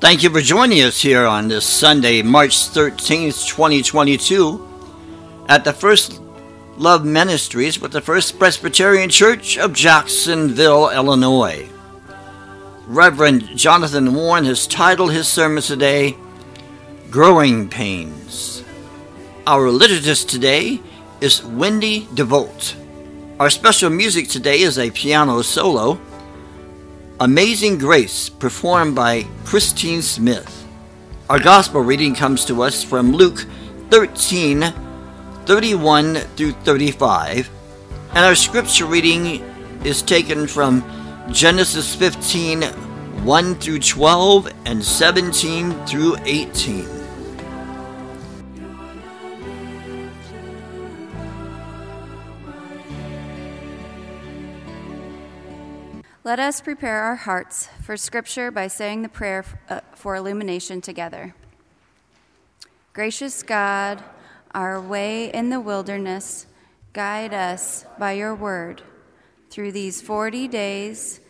Thank you for joining us here on this Sunday, March 13th, 2022, at the First Love Ministries with the First Presbyterian Church of Jacksonville, Illinois. Reverend Jonathan Warren has titled his sermon today, Growing Pains. Our liturgist today is Wendy DeVolt. Our special music today is a piano solo Amazing Grace, performed by Christine Smith. Our gospel reading comes to us from Luke 13 31 through 35, and our scripture reading is taken from Genesis 15 1 through 12 and 17 through 18. Let us prepare our hearts for Scripture by saying the prayer uh, for illumination together. Gracious God, our way in the wilderness, guide us by your word through these 40 days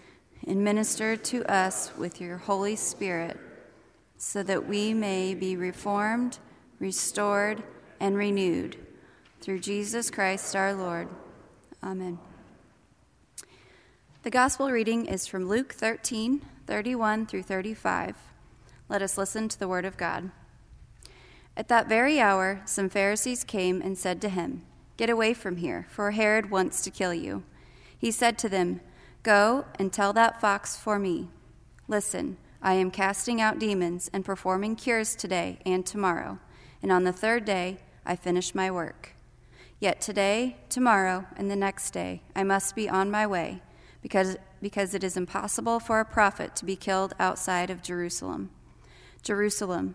and minister to us with your Holy Spirit so that we may be reformed, restored, and renewed. Through Jesus Christ our Lord. Amen. The gospel reading is from Luke 13, 31 through 35. Let us listen to the word of God. At that very hour, some Pharisees came and said to him, Get away from here, for Herod wants to kill you. He said to them, Go and tell that fox for me. Listen, I am casting out demons and performing cures today and tomorrow, and on the third day I finish my work. Yet today, tomorrow, and the next day I must be on my way because, because it is impossible for a prophet to be killed outside of Jerusalem. Jerusalem,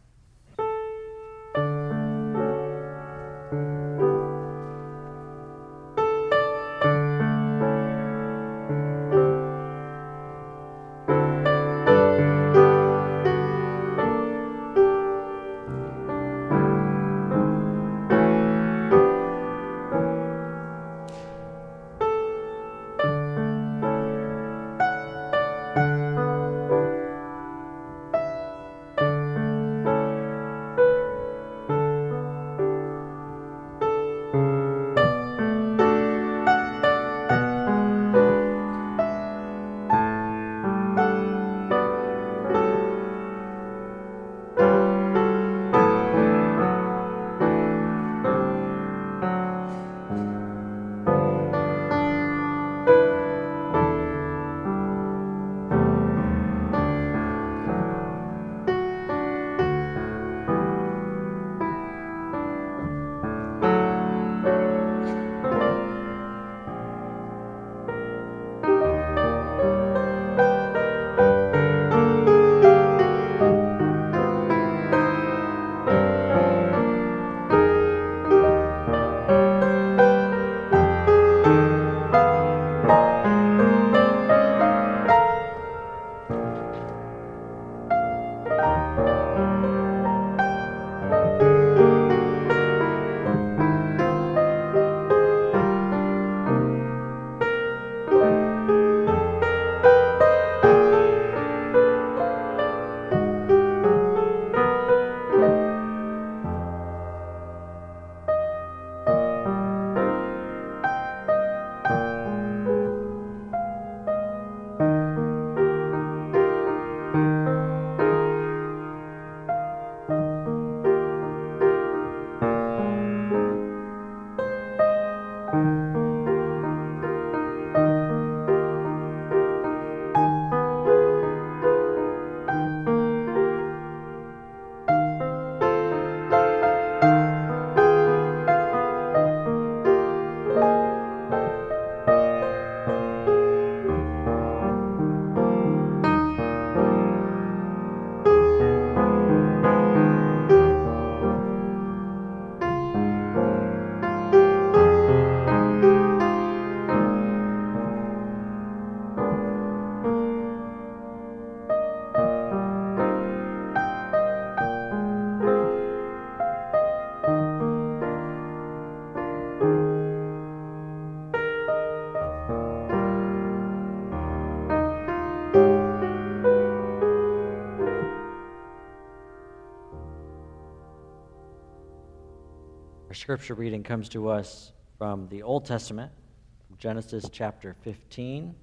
Scripture reading comes to us from the Old Testament, Genesis chapter 15,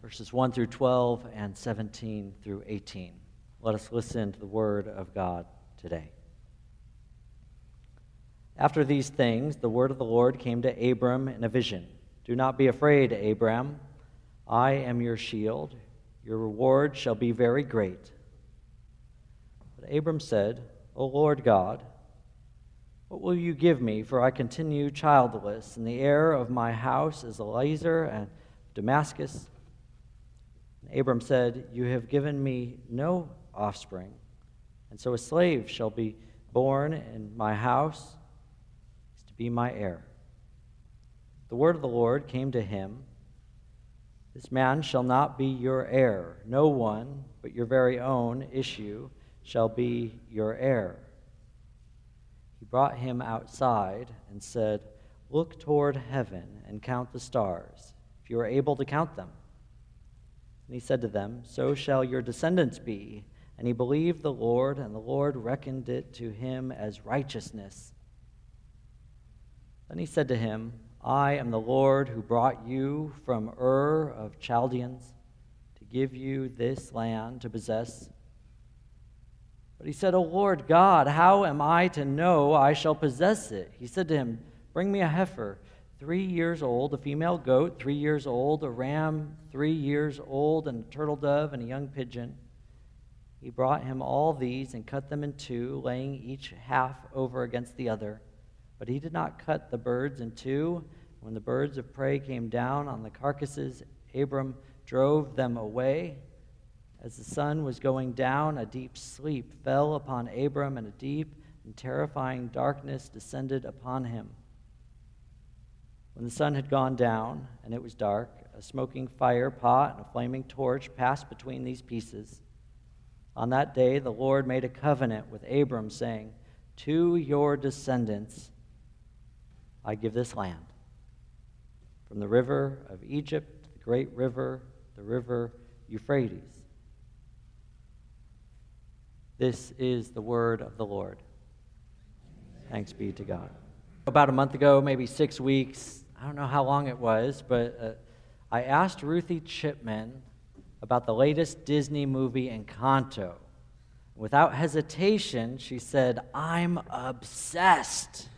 verses 1 through 12 and 17 through 18. Let us listen to the word of God today. After these things, the word of the Lord came to Abram in a vision. Do not be afraid, Abram. I am your shield. Your reward shall be very great. But Abram said, O Lord God, what will you give me, for I continue childless, and the heir of my house is Eliezer and Damascus? And Abram said, You have given me no offspring, and so a slave shall be born in my house to be my heir. The word of the Lord came to him This man shall not be your heir, no one but your very own issue shall be your heir. He brought him outside and said, Look toward heaven and count the stars, if you are able to count them. And he said to them, So shall your descendants be. And he believed the Lord, and the Lord reckoned it to him as righteousness. Then he said to him, I am the Lord who brought you from Ur of Chaldeans to give you this land to possess. But he said, O Lord God, how am I to know I shall possess it? He said to him, Bring me a heifer, three years old, a female goat, three years old, a ram, three years old, and a turtle dove, and a young pigeon. He brought him all these and cut them in two, laying each half over against the other. But he did not cut the birds in two. When the birds of prey came down on the carcasses, Abram drove them away. As the sun was going down, a deep sleep fell upon Abram, and a deep and terrifying darkness descended upon him. When the sun had gone down and it was dark, a smoking fire pot and a flaming torch passed between these pieces. On that day, the Lord made a covenant with Abram, saying, To your descendants I give this land. From the river of Egypt, to the great river, the river Euphrates. This is the word of the Lord. Thanks be to God. About a month ago, maybe six weeks, I don't know how long it was, but uh, I asked Ruthie Chipman about the latest Disney movie, Encanto. Without hesitation, she said, I'm obsessed.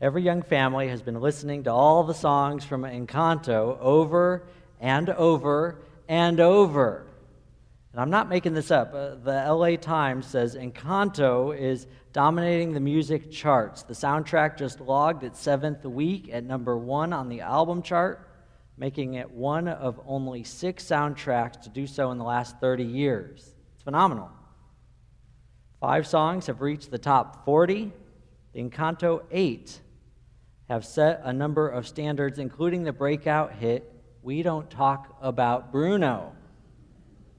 Every young family has been listening to all the songs from Encanto over and over and over. And I'm not making this up. Uh, the LA Times says Encanto is dominating the music charts. The soundtrack just logged its seventh week at number one on the album chart, making it one of only six soundtracks to do so in the last 30 years. It's phenomenal. Five songs have reached the top 40. The Encanto 8 have set a number of standards, including the breakout hit, We Don't Talk About Bruno.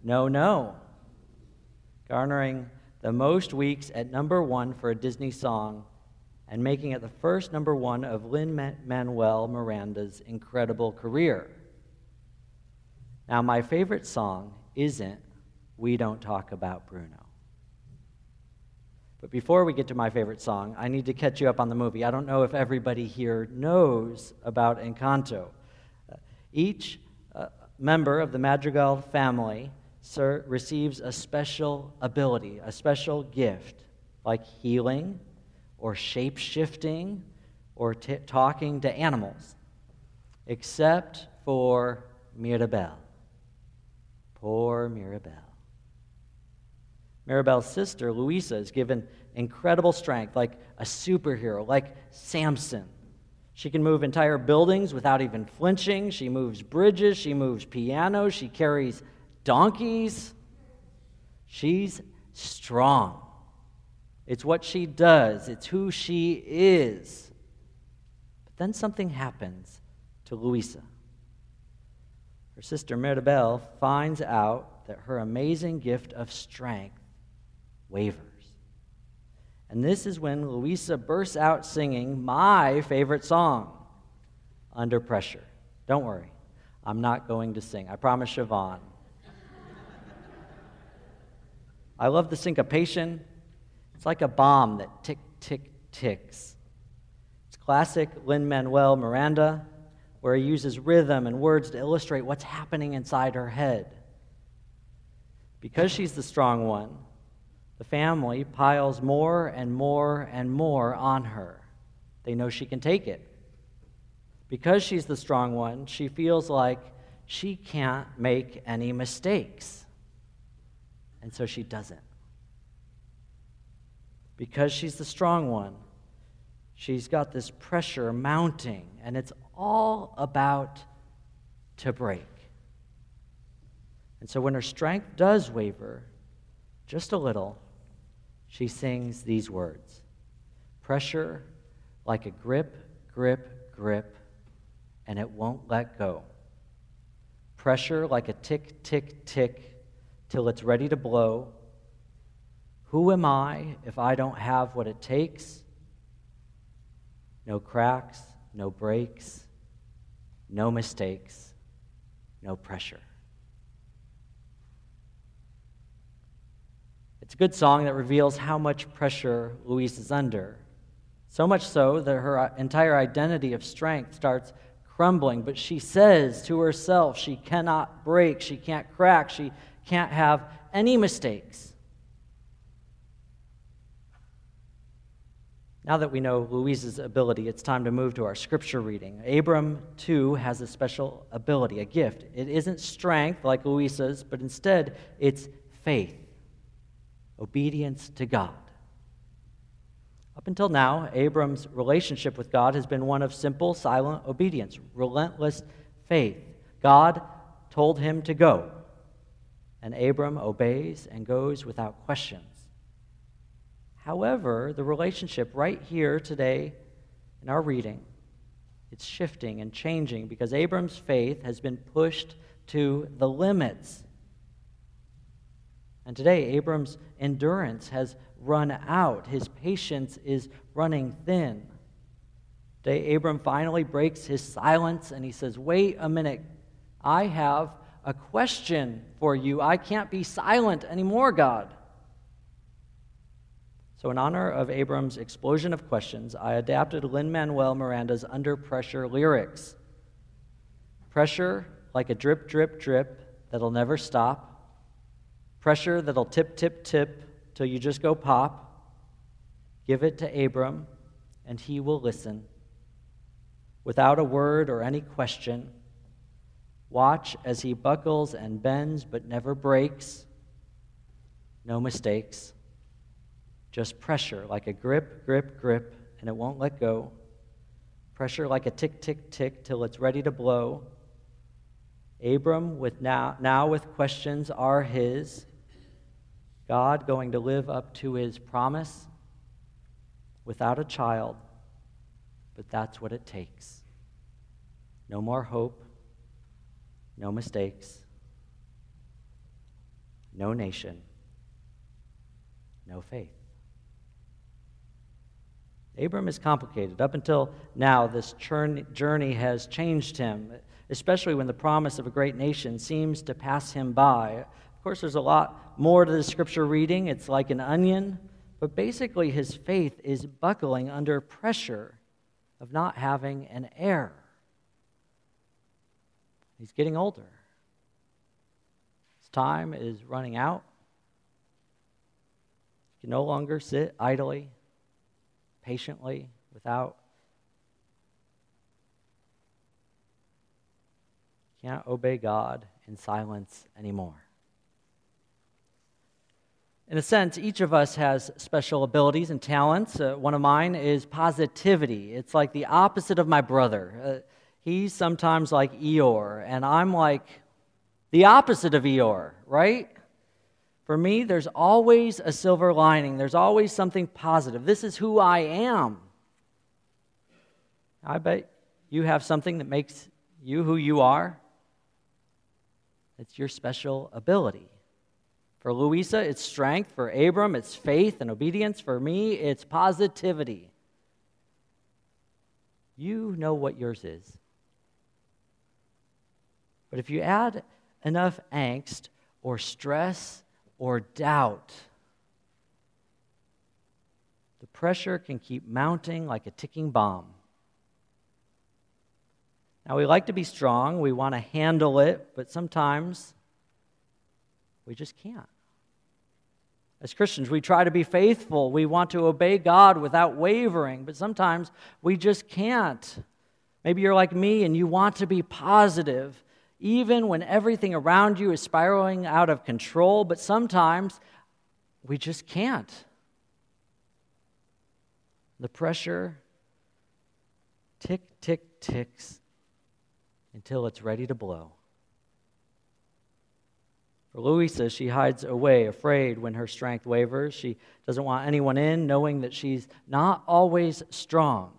No, no. Garnering the most weeks at number one for a Disney song and making it the first number one of Lin Manuel Miranda's incredible career. Now, my favorite song isn't We Don't Talk About Bruno. But before we get to my favorite song, I need to catch you up on the movie. I don't know if everybody here knows about Encanto. Uh, each uh, member of the Madrigal family sir, receives a special ability, a special gift, like healing or shape shifting or t- talking to animals, except for Mirabel. Poor Mirabel. Mirabel's sister, Luisa, is given incredible strength, like a superhero, like Samson. She can move entire buildings without even flinching. She moves bridges. She moves pianos. She carries donkeys. She's strong. It's what she does, it's who she is. But then something happens to Luisa. Her sister Mirabel finds out that her amazing gift of strength wavers. And this is when Luisa bursts out singing my favorite song, Under Pressure. Don't worry, I'm not going to sing. I promise Siobhan I love the syncopation. It's like a bomb that tick, tick, ticks. It's classic Lin Manuel Miranda, where he uses rhythm and words to illustrate what's happening inside her head. Because she's the strong one, the family piles more and more and more on her. They know she can take it. Because she's the strong one, she feels like she can't make any mistakes. And so she doesn't. Because she's the strong one, she's got this pressure mounting, and it's all about to break. And so when her strength does waver, just a little, she sings these words Pressure like a grip, grip, grip, and it won't let go. Pressure like a tick, tick, tick, till it's ready to blow. Who am I if I don't have what it takes? No cracks, no breaks, no mistakes, no pressure. It's a good song that reveals how much pressure Louise is under. So much so that her entire identity of strength starts crumbling. But she says to herself she cannot break, she can't crack, she can't have any mistakes. Now that we know Louise's ability, it's time to move to our scripture reading. Abram, too, has a special ability, a gift. It isn't strength like Luisa's, but instead it's faith obedience to God. Up until now, Abram's relationship with God has been one of simple, silent obedience, relentless faith. God told him to go, and Abram obeys and goes without questions. However, the relationship right here today in our reading, it's shifting and changing because Abram's faith has been pushed to the limits. And today, Abram's endurance has run out, his patience is running thin. Today, Abram finally breaks his silence and he says, Wait a minute, I have a question for you. I can't be silent anymore, God. So, in honor of Abram's explosion of questions, I adapted Lin Manuel Miranda's Under Pressure lyrics. Pressure like a drip, drip, drip that'll never stop pressure that'll tip, tip, tip till you just go pop. Give it to Abram, and he will listen. Without a word or any question, watch as he buckles and bends but never breaks. No mistakes. Just pressure like a grip, grip, grip, and it won't let go. Pressure like a tick, tick, tick till it's ready to blow. Abram, with now, now with questions are his. God going to live up to his promise without a child, but that's what it takes. No more hope, no mistakes, no nation, no faith. Abram is complicated. Up until now, this journey has changed him, especially when the promise of a great nation seems to pass him by. Of course, there's a lot more to the scripture reading. It's like an onion, but basically, his faith is buckling under pressure of not having an heir. He's getting older. His time is running out. He can no longer sit idly, patiently, without. Can't obey God in silence anymore. In a sense, each of us has special abilities and talents. Uh, one of mine is positivity. It's like the opposite of my brother. Uh, he's sometimes like Eeyore, and I'm like the opposite of Eeyore, right? For me, there's always a silver lining, there's always something positive. This is who I am. I bet you have something that makes you who you are. It's your special ability. For Luisa, it's strength. For Abram, it's faith and obedience. For me, it's positivity. You know what yours is. But if you add enough angst or stress or doubt the pressure can keep mounting like a ticking bomb. Now, we like to be strong, we want to handle it, but sometimes we just can't. As Christians, we try to be faithful. We want to obey God without wavering, but sometimes we just can't. Maybe you're like me and you want to be positive, even when everything around you is spiraling out of control, but sometimes we just can't. The pressure tick, tick, ticks until it's ready to blow. For Luisa, she hides away, afraid when her strength wavers. She doesn't want anyone in, knowing that she's not always strong.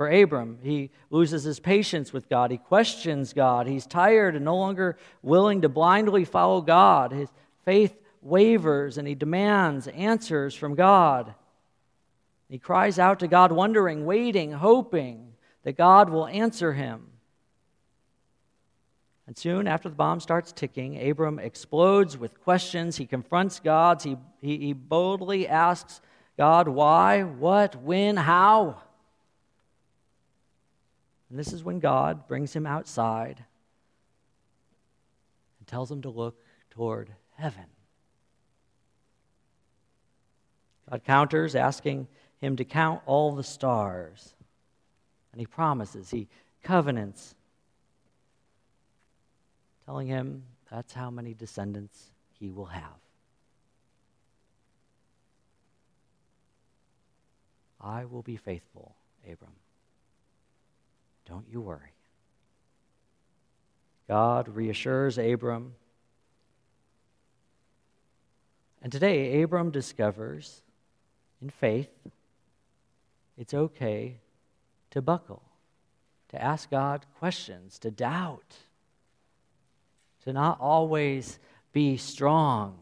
For Abram, he loses his patience with God. He questions God. He's tired and no longer willing to blindly follow God. His faith wavers and he demands answers from God. He cries out to God, wondering, waiting, hoping that God will answer him. And soon after the bomb starts ticking, Abram explodes with questions. He confronts God. He, he, he boldly asks God, why, what, when, how? And this is when God brings him outside and tells him to look toward heaven. God counters, asking him to count all the stars. And he promises, he covenants, telling him that's how many descendants he will have. I will be faithful, Abram. Don't you worry. God reassures Abram. And today, Abram discovers in faith it's okay to buckle, to ask God questions, to doubt, to not always be strong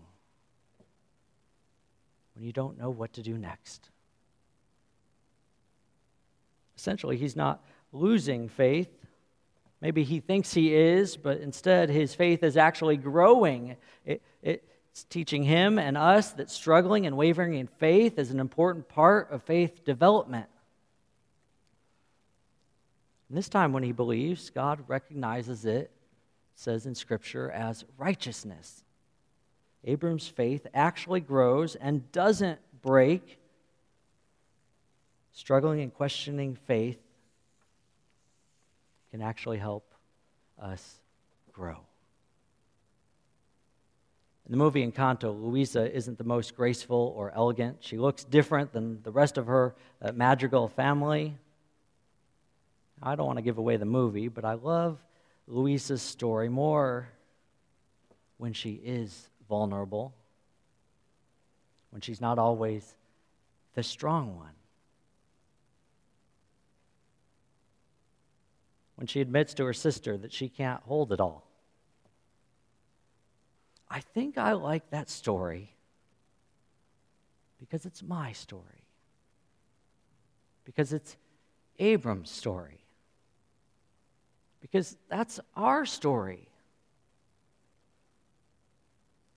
when you don't know what to do next. Essentially, he's not losing faith. Maybe he thinks he is, but instead his faith is actually growing. It, it's teaching him and us that struggling and wavering in faith is an important part of faith development. And this time, when he believes, God recognizes it, says in Scripture, as righteousness. Abram's faith actually grows and doesn't break. Struggling and questioning faith can actually help us grow. In the movie Encanto, Luisa isn't the most graceful or elegant. She looks different than the rest of her uh, Madrigal family. I don't want to give away the movie, but I love Luisa's story more when she is vulnerable, when she's not always the strong one. When she admits to her sister that she can't hold it all. I think I like that story because it's my story, because it's Abram's story, because that's our story.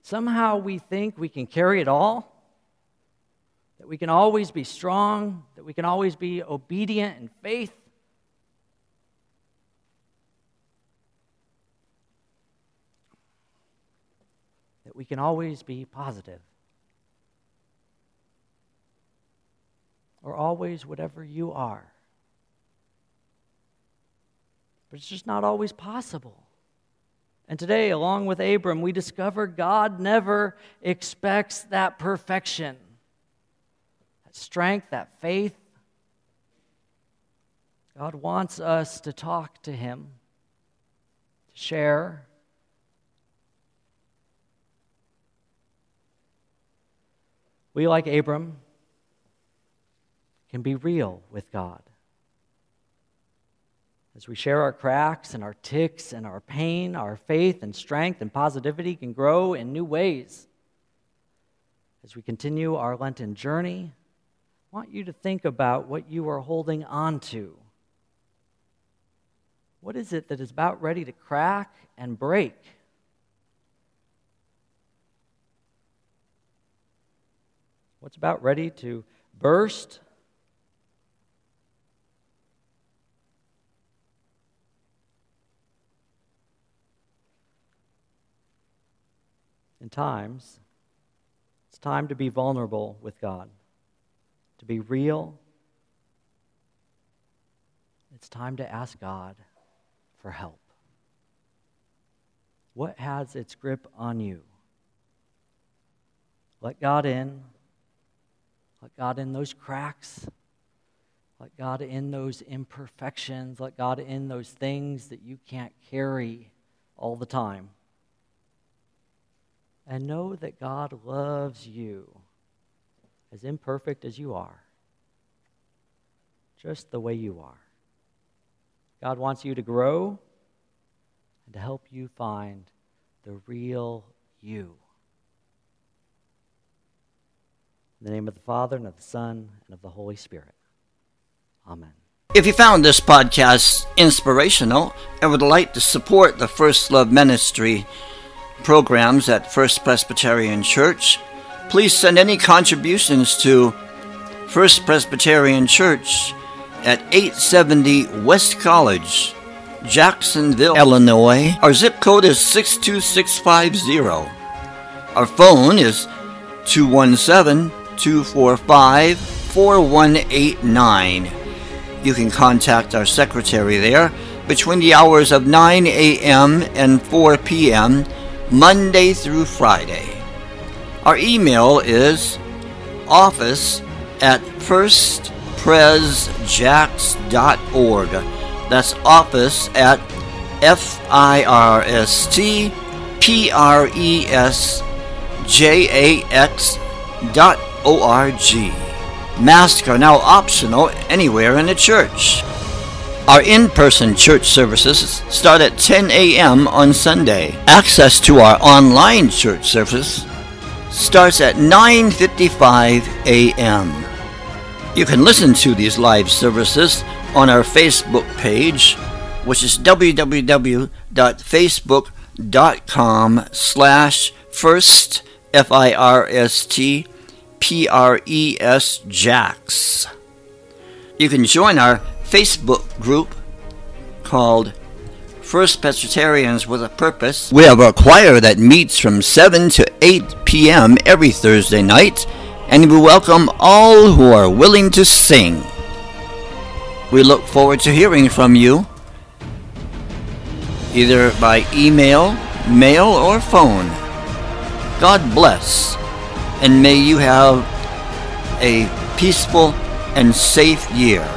Somehow we think we can carry it all, that we can always be strong, that we can always be obedient in faith. that we can always be positive. Or always whatever you are. But it's just not always possible. And today, along with Abram, we discover God never expects that perfection, that strength, that faith. God wants us to talk to Him, to share, We, like Abram, can be real with God. As we share our cracks and our ticks and our pain, our faith and strength and positivity can grow in new ways. As we continue our Lenten journey, I want you to think about what you are holding on to. What is it that is about ready to crack and break? What's about ready to burst. In times, it's time to be vulnerable with God, to be real. It's time to ask God for help. What has its grip on you? Let God in. Let God in those cracks. Let God in those imperfections. Let God in those things that you can't carry all the time. And know that God loves you as imperfect as you are, just the way you are. God wants you to grow and to help you find the real you. In the name of the Father, and of the Son, and of the Holy Spirit. Amen. If you found this podcast inspirational and would like to support the First Love Ministry programs at First Presbyterian Church, please send any contributions to First Presbyterian Church at 870 West College, Jacksonville, Illinois. Our zip code is 62650. Our phone is 217 245 4189. You can contact our secretary there between the hours of 9 a.m. and 4 p.m. Monday through Friday. Our email is office at firstpresjax.org. That's office at F I R S T P R E S J A X dot O R G. Masks are now optional anywhere in the church. Our in-person church services start at 10 a.m. on Sunday. Access to our online church service starts at 9:55 a.m. You can listen to these live services on our Facebook page, which is www.facebook.com slash first F-I-R-S-T P-R-E-S Jax. You can join our Facebook group called First Presbyterians with a Purpose. We have a choir that meets from 7 to 8 p.m. every Thursday night, and we welcome all who are willing to sing. We look forward to hearing from you, either by email, mail, or phone. God bless, and may you have a peaceful and safe year.